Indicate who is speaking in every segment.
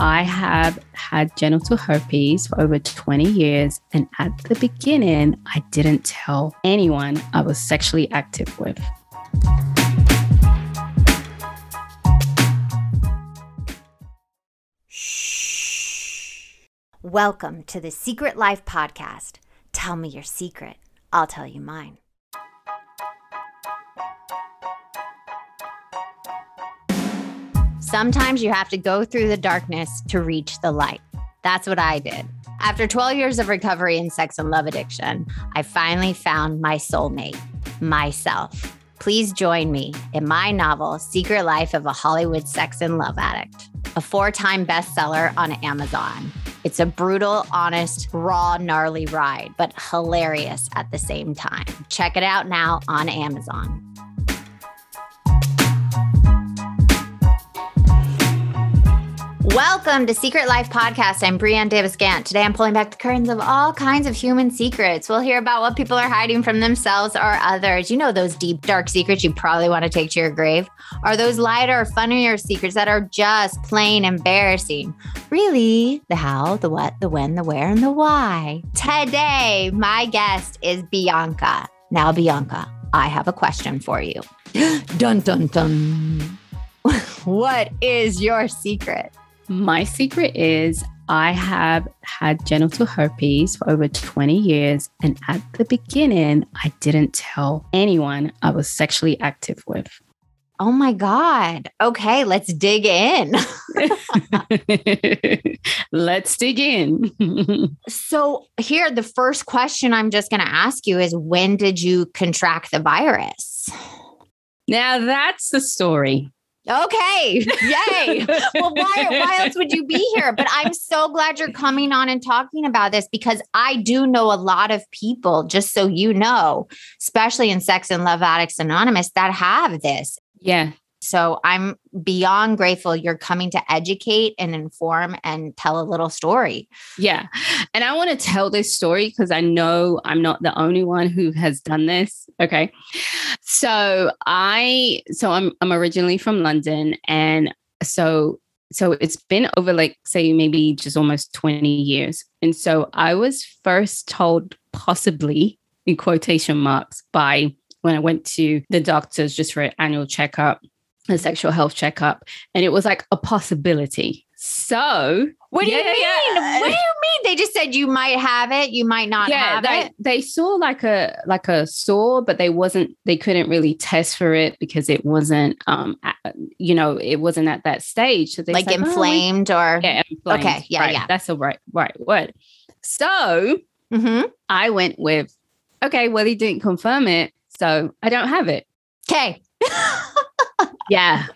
Speaker 1: I have had genital herpes for over 20 years. And at the beginning, I didn't tell anyone I was sexually active with.
Speaker 2: Shh. Welcome to the Secret Life Podcast. Tell me your secret, I'll tell you mine. Sometimes you have to go through the darkness to reach the light. That's what I did. After 12 years of recovery in sex and love addiction, I finally found my soulmate, myself. Please join me in my novel, Secret Life of a Hollywood Sex and Love Addict, a four time bestseller on Amazon. It's a brutal, honest, raw, gnarly ride, but hilarious at the same time. Check it out now on Amazon. Welcome to Secret Life Podcast. I'm Brianne Davis Gant. Today I'm pulling back the curtains of all kinds of human secrets. We'll hear about what people are hiding from themselves or others. You know, those deep, dark secrets you probably want to take to your grave. Are those lighter, funnier secrets that are just plain embarrassing? Really? The how, the what, the when, the where, and the why. Today, my guest is Bianca. Now, Bianca, I have a question for you. dun, dun, dun. what is your secret?
Speaker 1: My secret is I have had genital herpes for over 20 years. And at the beginning, I didn't tell anyone I was sexually active with.
Speaker 2: Oh my God. Okay, let's dig in.
Speaker 1: let's dig in.
Speaker 2: so, here, the first question I'm just going to ask you is when did you contract the virus?
Speaker 1: Now, that's the story.
Speaker 2: Okay. Yay. well, why, why else would you be here? But I'm so glad you're coming on and talking about this because I do know a lot of people, just so you know, especially in Sex and Love Addicts Anonymous, that have this.
Speaker 1: Yeah.
Speaker 2: So I'm beyond grateful you're coming to educate and inform and tell a little story.
Speaker 1: Yeah. And I want to tell this story because I know I'm not the only one who has done this. Okay. So I so I'm I'm originally from London and so so it's been over like say maybe just almost 20 years. And so I was first told possibly in quotation marks by when I went to the doctors just for an annual checkup a sexual health checkup and it was like a possibility. So,
Speaker 2: what do yeah, you mean? Yeah. What do you mean? They just said you might have it, you might not yeah, have
Speaker 1: they,
Speaker 2: it.
Speaker 1: They saw like a like a sore, but they wasn't they couldn't really test for it because it wasn't um you know, it wasn't at that stage. So
Speaker 2: they like said, inflamed oh, or
Speaker 1: yeah, inflamed.
Speaker 2: Okay, yeah,
Speaker 1: right.
Speaker 2: yeah.
Speaker 1: That's the right right word. So mm-hmm. I went with okay, well he didn't confirm it, so I don't have it.
Speaker 2: Okay.
Speaker 1: yeah.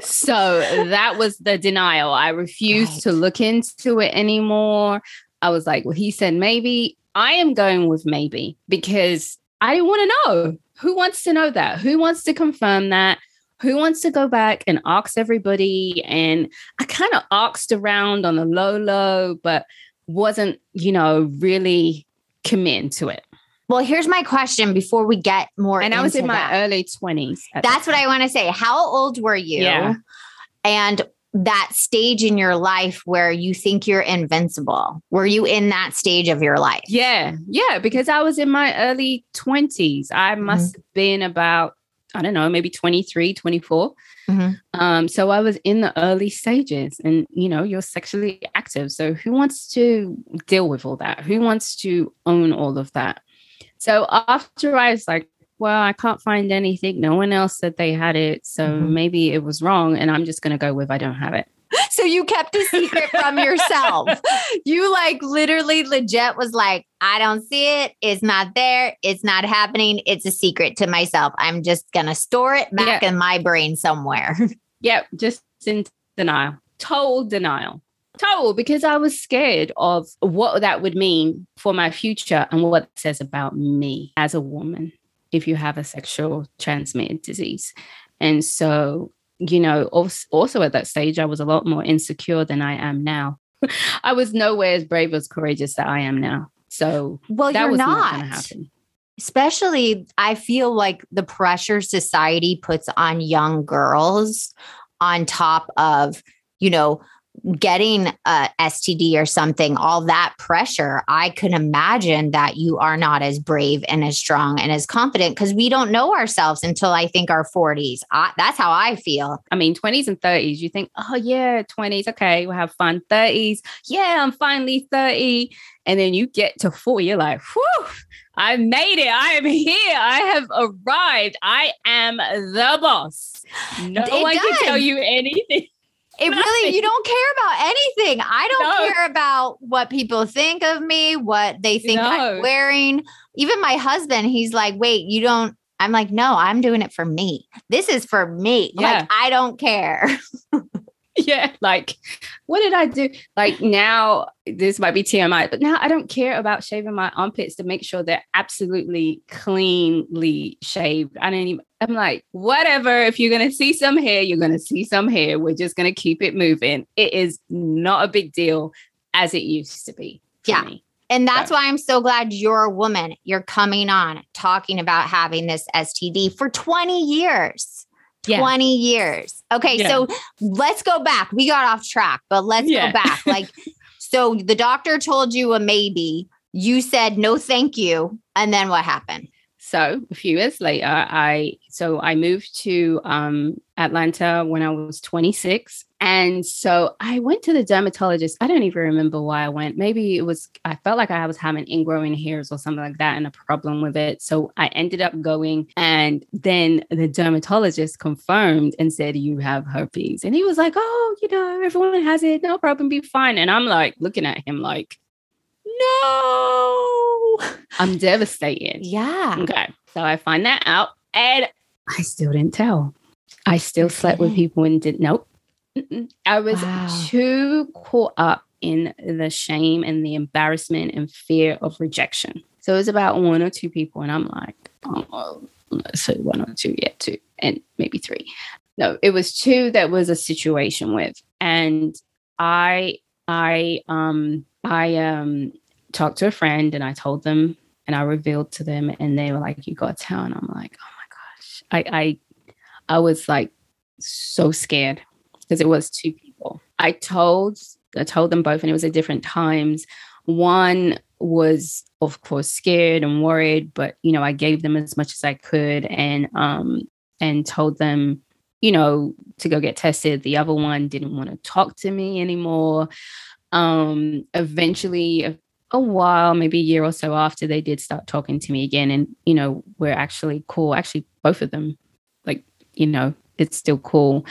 Speaker 1: So that was the denial. I refused right. to look into it anymore. I was like, well, he said maybe. I am going with maybe because I didn't want to know who wants to know that? Who wants to confirm that? Who wants to go back and ask everybody? And I kind of asked around on the low, low, but wasn't, you know, really committing to it.
Speaker 2: Well, here's my question before we get more.
Speaker 1: And I was in
Speaker 2: that.
Speaker 1: my early 20s.
Speaker 2: That's what I want to say. How old were you?
Speaker 1: Yeah.
Speaker 2: And that stage in your life where you think you're invincible. Were you in that stage of your life?
Speaker 1: Yeah. Yeah. Because I was in my early 20s. I mm-hmm. must have been about, I don't know, maybe 23, 24. Mm-hmm. Um, so I was in the early stages, and you know, you're sexually active. So who wants to deal with all that? Who wants to own all of that? So after I was like, well, I can't find anything. No one else said they had it. So mm-hmm. maybe it was wrong. And I'm just going to go with I don't have it.
Speaker 2: So you kept a secret from yourself. You like literally legit was like, I don't see it. It's not there. It's not happening. It's a secret to myself. I'm just going to store it back yeah. in my brain somewhere.
Speaker 1: Yep. just in denial, total denial total because I was scared of what that would mean for my future and what it says about me as a woman if you have a sexual transmitted disease. And so, you know, also at that stage, I was a lot more insecure than I am now. I was nowhere as brave as courageous that I am now. So,
Speaker 2: well, that you're was not. not Especially, I feel like the pressure society puts on young girls on top of, you know, getting a STD or something, all that pressure, I can imagine that you are not as brave and as strong and as confident because we don't know ourselves until I think our 40s. I, that's how I feel.
Speaker 1: I mean, 20s and 30s, you think, oh, yeah, 20s, okay, we'll have fun. 30s, yeah, I'm finally 30. And then you get to 40, you're like, whew, I made it. I am here. I have arrived. I am the boss. No
Speaker 2: It
Speaker 1: one can tell you anything.
Speaker 2: It really you don't care about anything. I don't
Speaker 1: No.
Speaker 2: care about what people think of me, what they think
Speaker 1: No.
Speaker 2: I'm wearing. Even my husband, he's like, wait, you don't. I'm like, no, I'm doing it for me. This is for me.
Speaker 1: Yeah.
Speaker 2: Like, I don't care.
Speaker 1: yeah. Like, what did I do? Like now, this might be TMI, but now I don't care about shaving my armpits to make sure they're absolutely cleanly shaved. I don't even, I'm like, whatever. If you're going to see some hair, you're going to see some hair. We're just going to keep it moving. It is not a big deal as it used to be.
Speaker 2: Yeah.
Speaker 1: me.
Speaker 2: And that's why I'm so glad you're a woman. You're coming on talking about having this STD for 20 years.
Speaker 1: Yeah.
Speaker 2: 20 years. Okay,
Speaker 1: Yeah.
Speaker 2: so let's go back. We got off track, but let's
Speaker 1: Yeah.
Speaker 2: go back. Like, so the doctor told you a maybe. You said no, thank you. And then what happened?
Speaker 1: So a few years later, I so I moved to um, Atlanta when I was 26, and so I went to the dermatologist. I don't even remember why I went. Maybe it was I felt like I was having ingrowing hairs or something like that, and a problem with it. So I ended up going, and then the dermatologist confirmed and said you have herpes, and he was like, "Oh, you know, everyone has it, no problem, be fine." And I'm like looking at him like, "No." I'm devastated.
Speaker 2: Yeah.
Speaker 1: Okay. So I find that out and I still didn't tell. I still slept with people and didn't nope. I was
Speaker 2: Wow.
Speaker 1: too caught up in the shame and the embarrassment and fear of rejection. So it was about one or two people, and I'm like, oh, so one or two, yeah, two, and maybe three. No, it was two that was a situation with, and I, I, um, I, um, talked to a friend, and I told them and I revealed to them, and they were like, "You got to tell," and I'm like, "Oh my gosh!" I I I was like so scared because it was two people. I told I told them both, and it was at different times. One was, of course, scared and worried, but you know, I gave them as much as I could, and um and told them, you know, to go get tested. The other one didn't want to talk to me anymore. Um, eventually, a, a while, maybe a year or so after, they did start talking to me again, and you know, we're actually cool. Actually, both of them, like you know, it's still cool.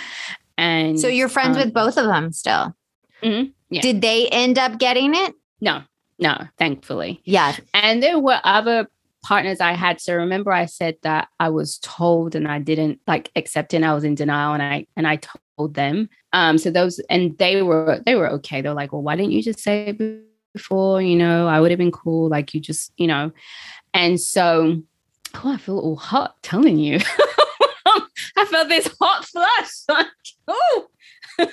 Speaker 1: And
Speaker 2: So you're friends
Speaker 1: um,
Speaker 2: with both of them still.
Speaker 1: Mhm. Yeah.
Speaker 2: Did they end up getting it?
Speaker 1: No, no, thankfully.
Speaker 2: Yeah.
Speaker 1: And there were other partners I had. So remember I said that I was told and I didn't like accept it and I was in denial and I and I told them. Um so those and they were they were okay. They're like, well, why didn't you just say it before? You know, I would have been cool. Like you just, you know. And so oh, I feel all hot telling you. I felt this hot flush. Like, oh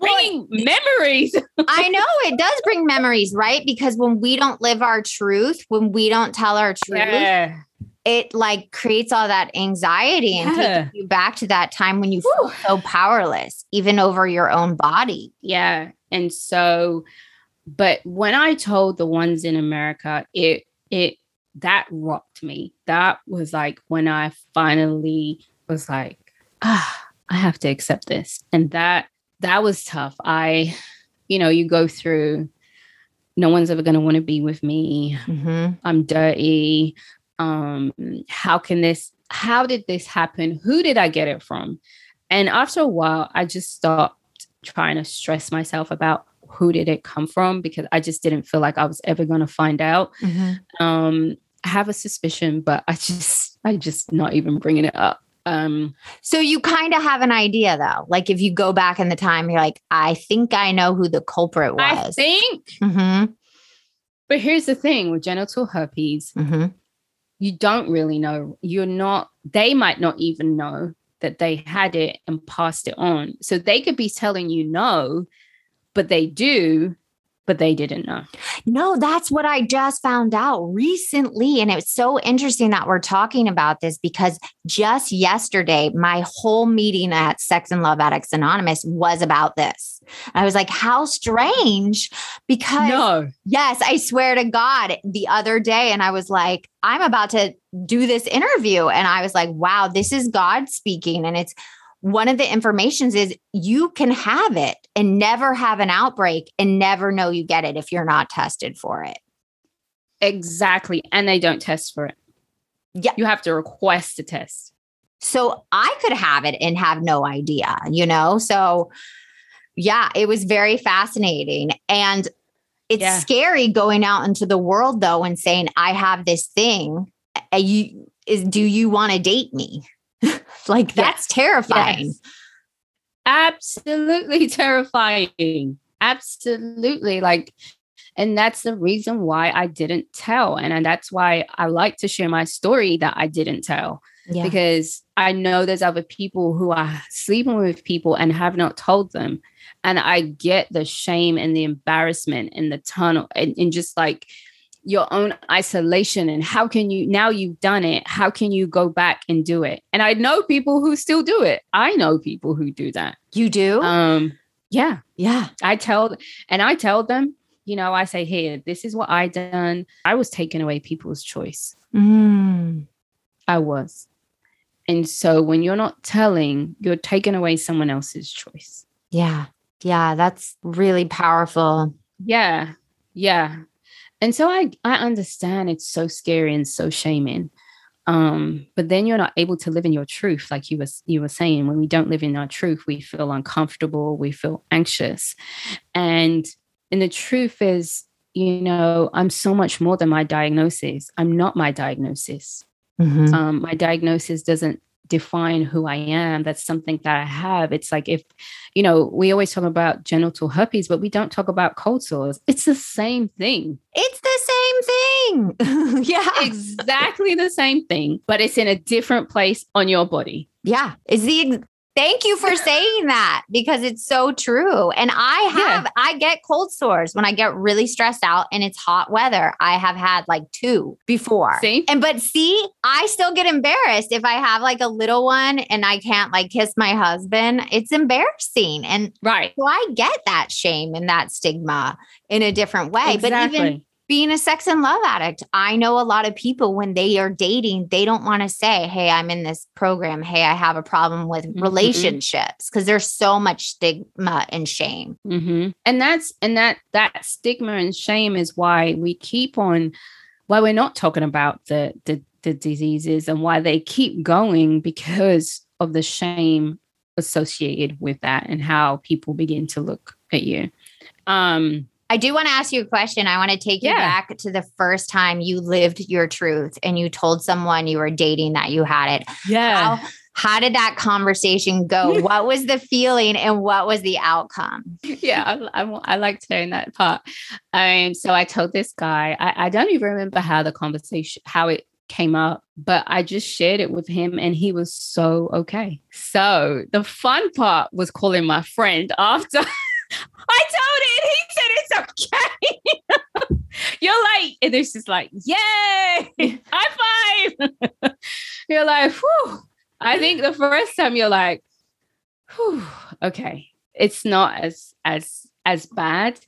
Speaker 1: bringing memories.
Speaker 2: I know it does bring memories, right? Because when we don't live our truth, when we don't tell our truth,
Speaker 1: Yeah.
Speaker 2: it like creates all that anxiety and
Speaker 1: Yeah.
Speaker 2: takes you back to that time when you feel so powerless, even over your own body.
Speaker 1: Yeah. And so, but when I told the ones in America, it, it, that rocked me. That was like when I finally was like, ah, I have to accept this. And that, that was tough. I, you know, you go through, no one's ever going to want to be with me.
Speaker 2: Mm-hmm.
Speaker 1: I'm dirty. Um, how can this, how did this happen? Who did I get it from? And after a while, I just stopped trying to stress myself about who did it come from because I just didn't feel like I was ever going to find out.
Speaker 2: Mm-hmm.
Speaker 1: Um, I have a suspicion, but I just, I just not even bringing it up. Um,
Speaker 2: So you kind of have an idea though. Like if you go back in the time, you're like, I think I know who the culprit was.
Speaker 1: I think,
Speaker 2: mm-hmm.
Speaker 1: but here's the thing with genital herpes,
Speaker 2: Mm-hmm.
Speaker 1: you don't really know. You're not, they might not even know that they had it and passed it on. So they could be telling you no, but they do, but they didn't know.
Speaker 2: No, that's what I just found out recently. And it's so interesting that we're talking about this because just yesterday, my whole meeting at Sex and Love Addicts Anonymous was about this. I was like, how strange. Because,
Speaker 1: No.
Speaker 2: yes, I swear to God, the other day, and I was like, I'm about to do this interview. And I was like, wow, this is God speaking. And it's, one of the informations is you can have it and never have an outbreak and never know you get it if you're not tested for it.
Speaker 1: Exactly. And they don't test for it.
Speaker 2: Yeah.
Speaker 1: You have to request a test.
Speaker 2: So I could have it and have no idea, you know? So yeah, it was very fascinating. And it's
Speaker 1: Yeah.
Speaker 2: scary going out into the world though and saying, I have this thing. You is do you want to date me? Like that's terrifying.
Speaker 1: Yes. Absolutely terrifying. Absolutely. Like, and that's the reason why I didn't tell. And, and that's why I like to share my story that I didn't tell
Speaker 2: Yeah.
Speaker 1: because I know there's other people who are sleeping with people and have not told them. And I get the shame and the embarrassment and the tunnel and, and just like your own isolation. And how can you, now you've done it, how can you go back and do it? And I know people who still do it. I know people who do that.
Speaker 2: you do?
Speaker 1: Um, yeah,
Speaker 2: yeah.
Speaker 1: I tell, and I tell them, you know, I say, here, this is what I done. I was taking away people's choice.
Speaker 2: Mm.
Speaker 1: I was. And so when you're not telling, you're taking away someone else's choice.
Speaker 2: Yeah. Yeah. That's really powerful.
Speaker 1: Yeah. Yeah. And so I I understand it's so scary and so shaming. Um, but then you're not able to live in your truth, like you was you were saying. When we don't live in our truth, we feel uncomfortable, we feel anxious. And and the truth is, you know, I'm so much more than my diagnosis. I'm not my diagnosis.
Speaker 2: Mhm.
Speaker 1: um, my diagnosis doesn't define who I am. That's something that I have. It's like if, you know, we always talk about genital herpes, but we don't talk about cold sores. It's the same thing.
Speaker 2: It's the same thing. yeah.
Speaker 1: exactly the same thing, but it's in a different place on your body.
Speaker 2: Yeah. It's the Thank you for saying that because it's so true. And I
Speaker 1: Yeah.
Speaker 2: have, I get cold sores when I get really stressed out and it's hot weather. I have had like two before.
Speaker 1: See?
Speaker 2: And but see, I still get embarrassed if I have like a little one and I can't like kiss my husband. It's embarrassing. And
Speaker 1: Right.
Speaker 2: so I get that shame and that stigma in a different way. But even
Speaker 1: Exactly.
Speaker 2: Being a sex and love addict, I know a lot of people when they are dating, they don't want to say, Hey, I'm in this program. Hey, I have a problem with
Speaker 1: Mhm.
Speaker 2: relationships because there's so much stigma and shame.
Speaker 1: hmm And that's and that that stigma and shame is why we keep on why we're not talking about the the, the diseases and why they keep going because of the shame associated with that and how people begin to look at you. Um
Speaker 2: I do want to ask you a question. I want to take you
Speaker 1: Yeah.
Speaker 2: back to the first time you lived your truth and you told someone you were dating that you had it.
Speaker 1: yeah.
Speaker 2: How, how did that conversation go? what was the feeling and what was the outcome?
Speaker 1: yeah, I, I, I like sharing that part. Um, so I told this guy, I, I don't even remember how the conversation, how it came up, but I just shared it with him and he was so okay. So the fun part was calling my friend after I told it. He said it's okay. You're like, and it's just like, yay, high five. you're like, whew. I think the first time you're like, whew, okay, it's not as as as bad.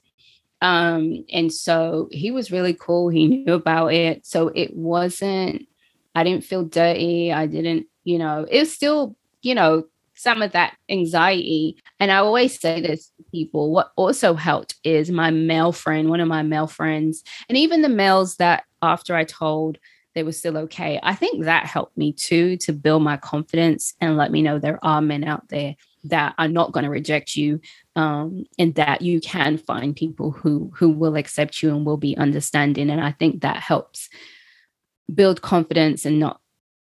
Speaker 1: Um, and so he was really cool. He knew about it. So it wasn't, I didn't feel dirty. I didn't, you know, it was still, you know, some of that anxiety. And I always say this to people. What also helped is my male friend, one of my male friends, and even the males that after I told they were still okay. I think that helped me too to build my confidence and let me know there are men out there that are not going to reject you um, and that you can find people who who will accept you and will be understanding and i think that helps build confidence and not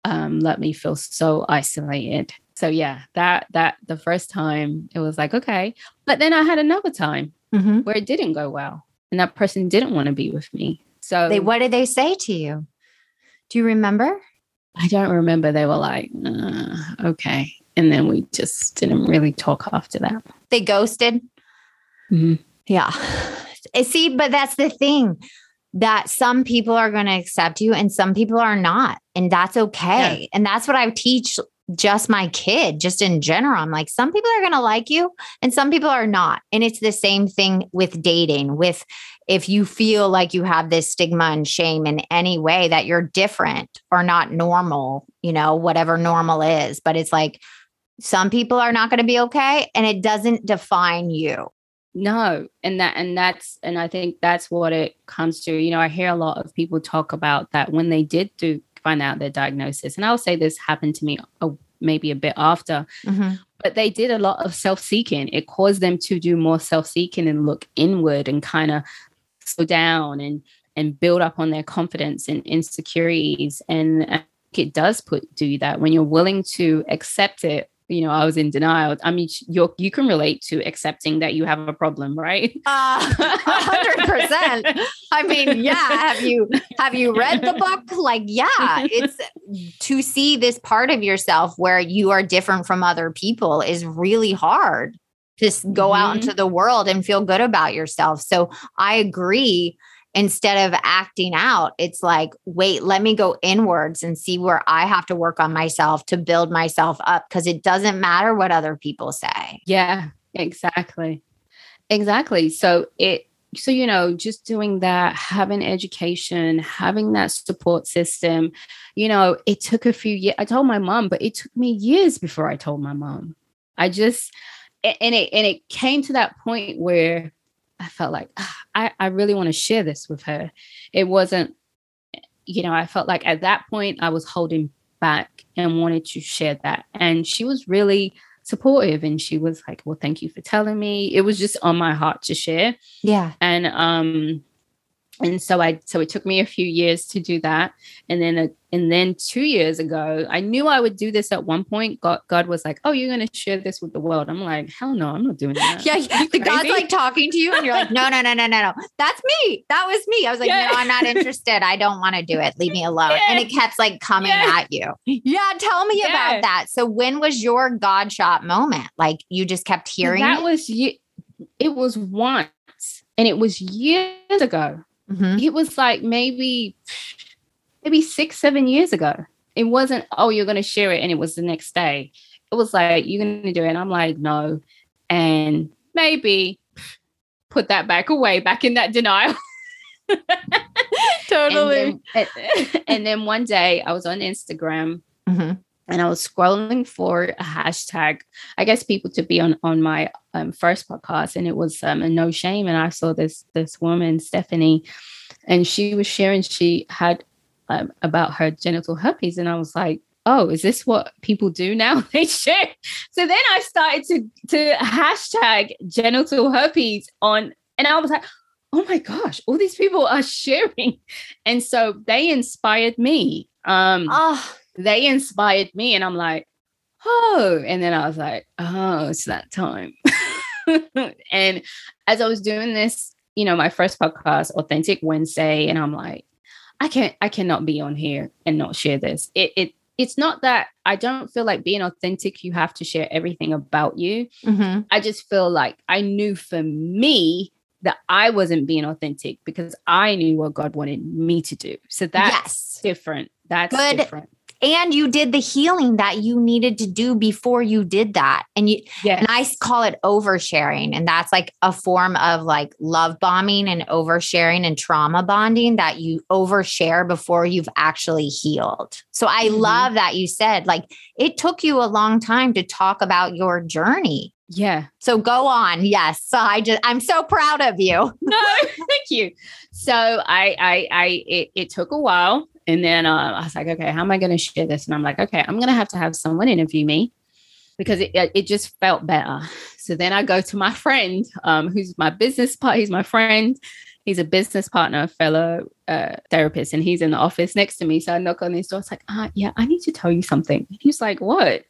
Speaker 1: um, let me feel so isolated so yeah that that the first time it was like okay but then i had another time
Speaker 2: Mm-hmm.
Speaker 1: where it didn't go well and that person didn't want to be with me so
Speaker 2: They, what did they say to you? Do you remember?
Speaker 1: i don't remember they were like uh, okay and then we just didn't really talk after that
Speaker 2: They ghosted.
Speaker 1: Mhm.
Speaker 2: Yeah. Eh, See, but that's the thing that some people are going to accept you and some people are not. And that's okay. Yeah. And that's what I teach just my kid, just in general. I'm like, some people are going to like you and some people are not. And it's the same thing with dating, with if you feel like you have this stigma and shame in any way that you're different or not normal, you know, whatever normal is. But it's like some people are not going to be okay and it doesn't define you
Speaker 1: no and that and that's and i think that's what it comes to you know i hear a lot of people talk about that when they did do find out their diagnosis. And i'll say this happened to me a, maybe a bit after. Mm-hmm. but they did a lot of self-seeking. It caused them to do more self-seeking and look inward and kind of slow down and and build up on their confidence and insecurities. And it does put do that. When you're willing to accept it you know, I was in denial. I mean, you you can relate to accepting that you have a problem, right?
Speaker 2: Uh, hundred percent. I mean, yeah. Have you have you read the book? Like, yeah, it's to see this part of yourself where you are different from other people is really hard. Just go mm-hmm. out into the world and feel good about yourself. So I agree instead of acting out, it's like, wait, let me go inwards and see where I have to work on myself to build myself up because it doesn't matter what other people say.
Speaker 1: Yeah, exactly. Exactly. So it, so, you know, just doing that, having education, having that support system, you know, it took a few years. I told my mom, but it took me years before I told my mom. I just, and it, and it came to that point where I felt like ah, I, I really want to share this with her. It wasn't, you know, I felt like at that point I was holding back and wanted to share that. And she was really supportive and she was like, Well, thank you for telling me. It was just on my heart to share.
Speaker 2: Yeah.
Speaker 1: And um and so I so it took me a few years to do that, and then a, and then two years ago, I knew I would do this at one point. God, God was like, "Oh, you're going to share this with the world." I'm like, "Hell no, I'm not doing that."
Speaker 2: yeah, the God's like talking to you, and you're like, "No, no, no, no, no, no. That's me. That was me." I was like, yeah. "No, I'm not interested. I don't want to do it. Leave me alone." Yeah. And it kept like coming yeah. at you. Yeah, tell me about that. So when was your God shot moment? Like you just kept hearing
Speaker 1: that
Speaker 2: it?
Speaker 1: was you. It was once, and it was years ago Mm-hmm. It was like maybe maybe six, seven years ago. It wasn't, oh, you're going to share it. And it was the next day. It was like, you're going to do it. And I'm like, no. And maybe put that back away, back in that denial.
Speaker 2: totally.
Speaker 1: And then, and then, one day I was on Instagram mm-hmm. And I was scrolling for a hashtag, I guess people to be on on my um, first podcast, and it was um, a no shame. And I saw this this woman, Stephanie, and she was sharing she had um, about her genital herpes, and I was like, oh, is this what people do now? they share. So then I started to to hashtag genital herpes on, and I was like, oh my gosh, all these people are sharing, and so they inspired me. Um, oh. They inspired me, and I'm like, oh, and then I was like, oh, it's that time. and as I was doing this, you know, my first podcast, Authentic Wednesday, and I'm like, I can't, I cannot be on here and not share this. It, it, it's not that I don't feel like being authentic, you have to share everything about you. Mm-hmm. I just feel like I knew for me that I wasn't being authentic because I knew what God wanted me to do. So that's yes. different. That's Good different
Speaker 2: and you did the healing that you needed to do before you did that and you yes. and i call it oversharing and that's like a form of like love bombing and oversharing and trauma bonding that you overshare before you've actually healed so i mm-hmm. love that you said like it took you a long time to talk about your journey
Speaker 1: yeah.
Speaker 2: So go on. Yes. So I just I'm so proud of you.
Speaker 1: no, thank you. So I I I it, it took a while. And then uh, I was like, okay, how am I going to share this? And I'm like, okay, I'm going to have to have someone interview me because it, it just felt better. So then I go to my friend, um, who's my business part. He's my friend. He's a business partner, fellow uh, therapist, and he's in the office next to me. So I knock on his door. It's like, ah, yeah, I need to tell you something. He's like, what?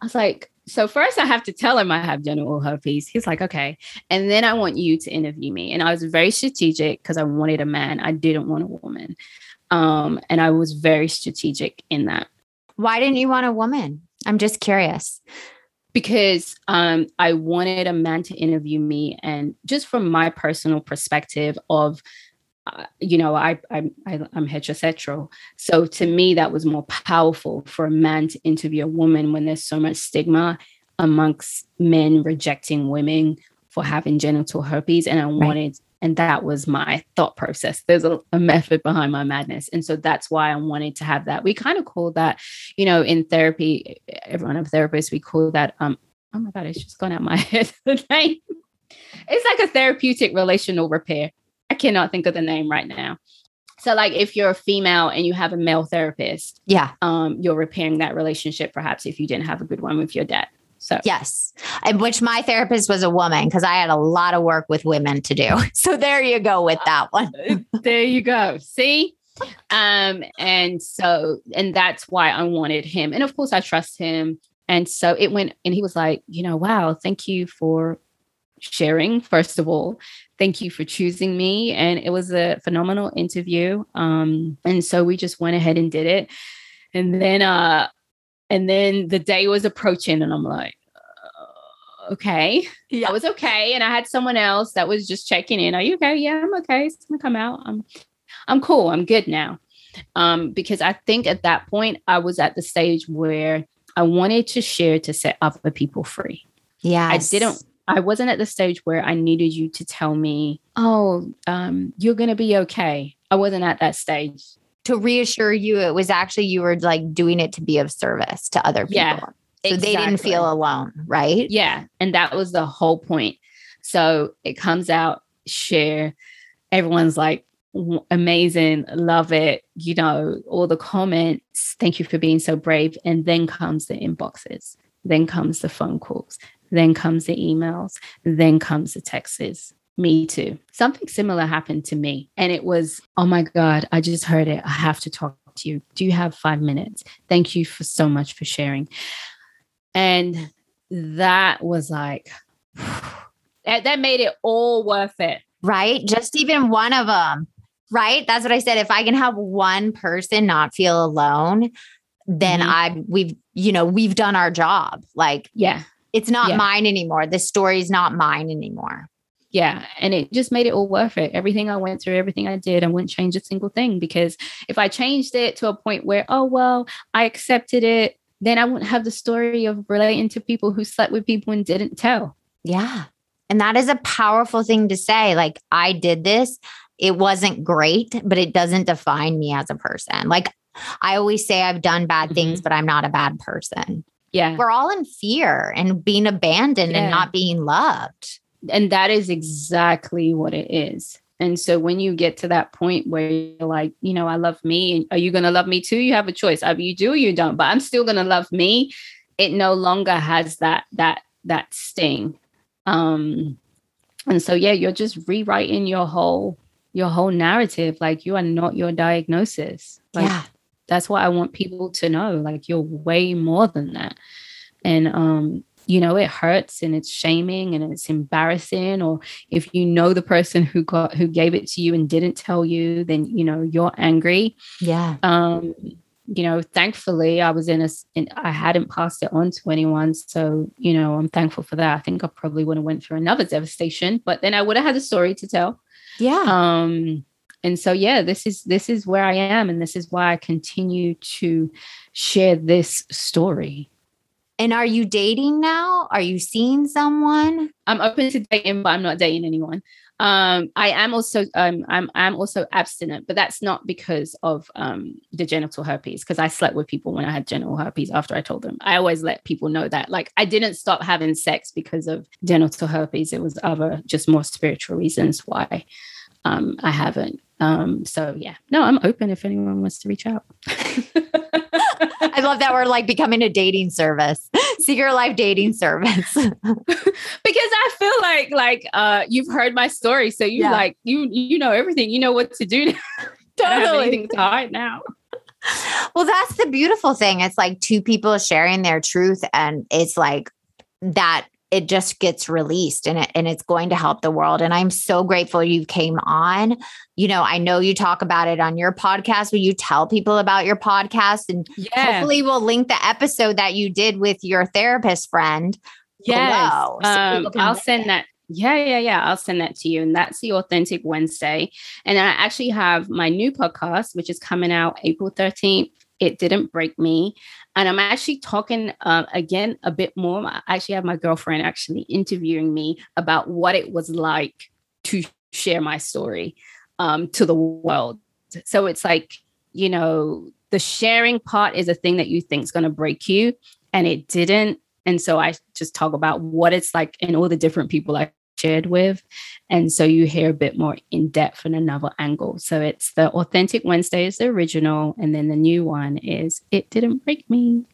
Speaker 1: I was like, so first I have to tell him I have genital herpes. He's like, okay. And then I want you to interview me. And I was very strategic because I wanted a man. I didn't want a woman. Um, and I was very strategic in that.
Speaker 2: Why didn't you want a woman? I'm just curious.
Speaker 1: because um, I wanted a man to interview me, and just from my personal perspective of, uh, you know, I, I, I I'm heterosexual, so to me that was more powerful for a man to interview a woman when there's so much stigma amongst men rejecting women for having genital herpes, and I right. wanted and that was my thought process. There's a, a, method behind my madness. And so that's why I wanted to have that. We kind of call that, you know, in therapy, everyone of therapists, we call that, um, oh my God, it's just gone out my head. the name. It's like a therapeutic relational repair. I cannot think of the name right now. So, like, if you're a female and you have a male therapist,
Speaker 2: yeah,
Speaker 1: um, you're repairing that relationship. Perhaps if you didn't have a good one with your dad. So,
Speaker 2: yes, and which my therapist was a woman because I had a lot of work with women to do. So, there you go with that one.
Speaker 1: there you go. See? Um, and so, and that's why I wanted him. And of course, I trust him. And so it went, and he was like, you know, wow, thank you for sharing, first of all. Thank you for choosing me. And it was a phenomenal interview. Um, and so we just went ahead and did it. And then uh and then the day was approaching, and I'm like, uh, okay. Yeah. I was okay. And I had someone else that was just checking in. Are you okay? Yeah, I'm okay. It's gonna come out. I'm I'm cool. I'm good now. Um, because I think at that point I was at the stage where I wanted to share to set other people free.
Speaker 2: Yeah.
Speaker 1: I didn't I wasn't at the stage where I needed you to tell me, oh, um, you're gonna be okay. I wasn't at that stage
Speaker 2: to reassure you it was actually you were like doing it to be of service to other people. Yeah, so exactly. they didn't feel alone, right?
Speaker 1: Yeah. And that was the whole point. So it comes out, share. Everyone's like, amazing, love it. You know, all the comments, thank you for being so brave. And then comes the inboxes, then comes the phone calls, then comes the emails, then comes the texts. Me too. Something similar happened to me. And it was, oh my God, I just heard it. I have to talk to you. Do you have five minutes? Thank you for so much for sharing. And that was like, that made it all worth it.
Speaker 2: Right. Just even one of them. Right. That's what I said. If I can help one person not feel alone, then mm-hmm. I, we've, you know, we've done our job. Like,
Speaker 1: yeah,
Speaker 2: it's not yeah. mine anymore. The story's not mine anymore
Speaker 1: yeah and it just made it all worth it. Everything i went through everything i did i wouldn't change a single thing because if i changed it to a point where oh well i accepted it then i wouldn't have the story of relating to people who slept with people and didn't tell.
Speaker 2: Yeah. And that is a powerful thing to say. Like i did this. It wasn't great but it doesn't define me as a person. Like i always say i've done bad mm-hmm. things but i'm not a bad person.
Speaker 1: Yeah.
Speaker 2: We're all in fear and being abandoned yeah. and not being loved
Speaker 1: and that is exactly what it is. And so when you get to that point where you're like, you know, I love me, and are you going to love me too? You have a choice. Either you do or you don't, but I'm still going to love me. It no longer has that that that sting. Um and so yeah, you're just rewriting your whole your whole narrative like you are not your diagnosis. Like
Speaker 2: yeah.
Speaker 1: that's what I want people to know. Like you're way more than that. And um you know it hurts and it's shaming and it's embarrassing or if you know the person who got who gave it to you and didn't tell you then you know you're angry.
Speaker 2: Yeah.
Speaker 1: Um you know thankfully i was in a in, i hadn't passed it on to anyone so you know i'm thankful for that. I think i probably would have went through another devastation but then i would have had a story to tell.
Speaker 2: Yeah.
Speaker 1: Um and so yeah this is this is where i am and this is why i continue to share this story
Speaker 2: and are you dating now? Are you seeing someone?
Speaker 1: I'm open to dating, but I'm not dating anyone. Um, I am also um, I'm I'm also abstinent, but that's not because of um, the genital herpes. Because I slept with people when I had genital herpes after I told them. I always let people know that. Like I didn't stop having sex because of genital herpes. It was other just more spiritual reasons why um, I haven't. Um, so yeah, no, I'm open if anyone wants to reach out.
Speaker 2: Love that we're like becoming a dating service, secret life dating service. because
Speaker 1: I feel like like uh you've heard my story, so you yeah. like you you know everything. You know what to do. totally. anything to hide now.
Speaker 2: Well, that's the beautiful thing. It's like two people sharing their truth, and it's like that it just gets released and it, and it's going to help the world and i'm so grateful you came on you know i know you talk about it on your podcast will you tell people about your podcast and yeah. hopefully we'll link the episode that you did with your therapist friend
Speaker 1: yes below, so um, i'll send that yeah, yeah, yeah. I'll send that to you. And that's the Authentic Wednesday. And I actually have my new podcast, which is coming out April 13th. It didn't break me. And I'm actually talking uh, again a bit more. I actually have my girlfriend actually interviewing me about what it was like to share my story um, to the world. So it's like, you know, the sharing part is a thing that you think is going to break you, and it didn't. And so I just talk about what it's like and all the different people I shared with. And so you hear a bit more in depth and another angle. So it's the Authentic Wednesday is the original. And then the new one is It Didn't Break Me.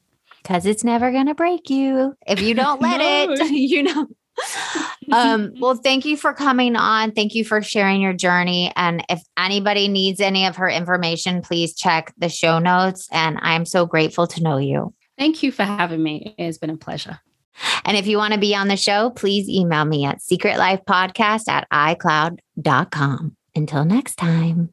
Speaker 2: Because it's never going to break you if you don't let no. it, you know. um, well, thank you for coming on. Thank you for sharing your journey. And if anybody needs any of her information, please check the show notes. And I'm so grateful to know you.
Speaker 1: Thank you for having me. It's been a pleasure.
Speaker 2: And if you want to be on the show, please email me at secretlifepodcast at icloud.com. Until next time.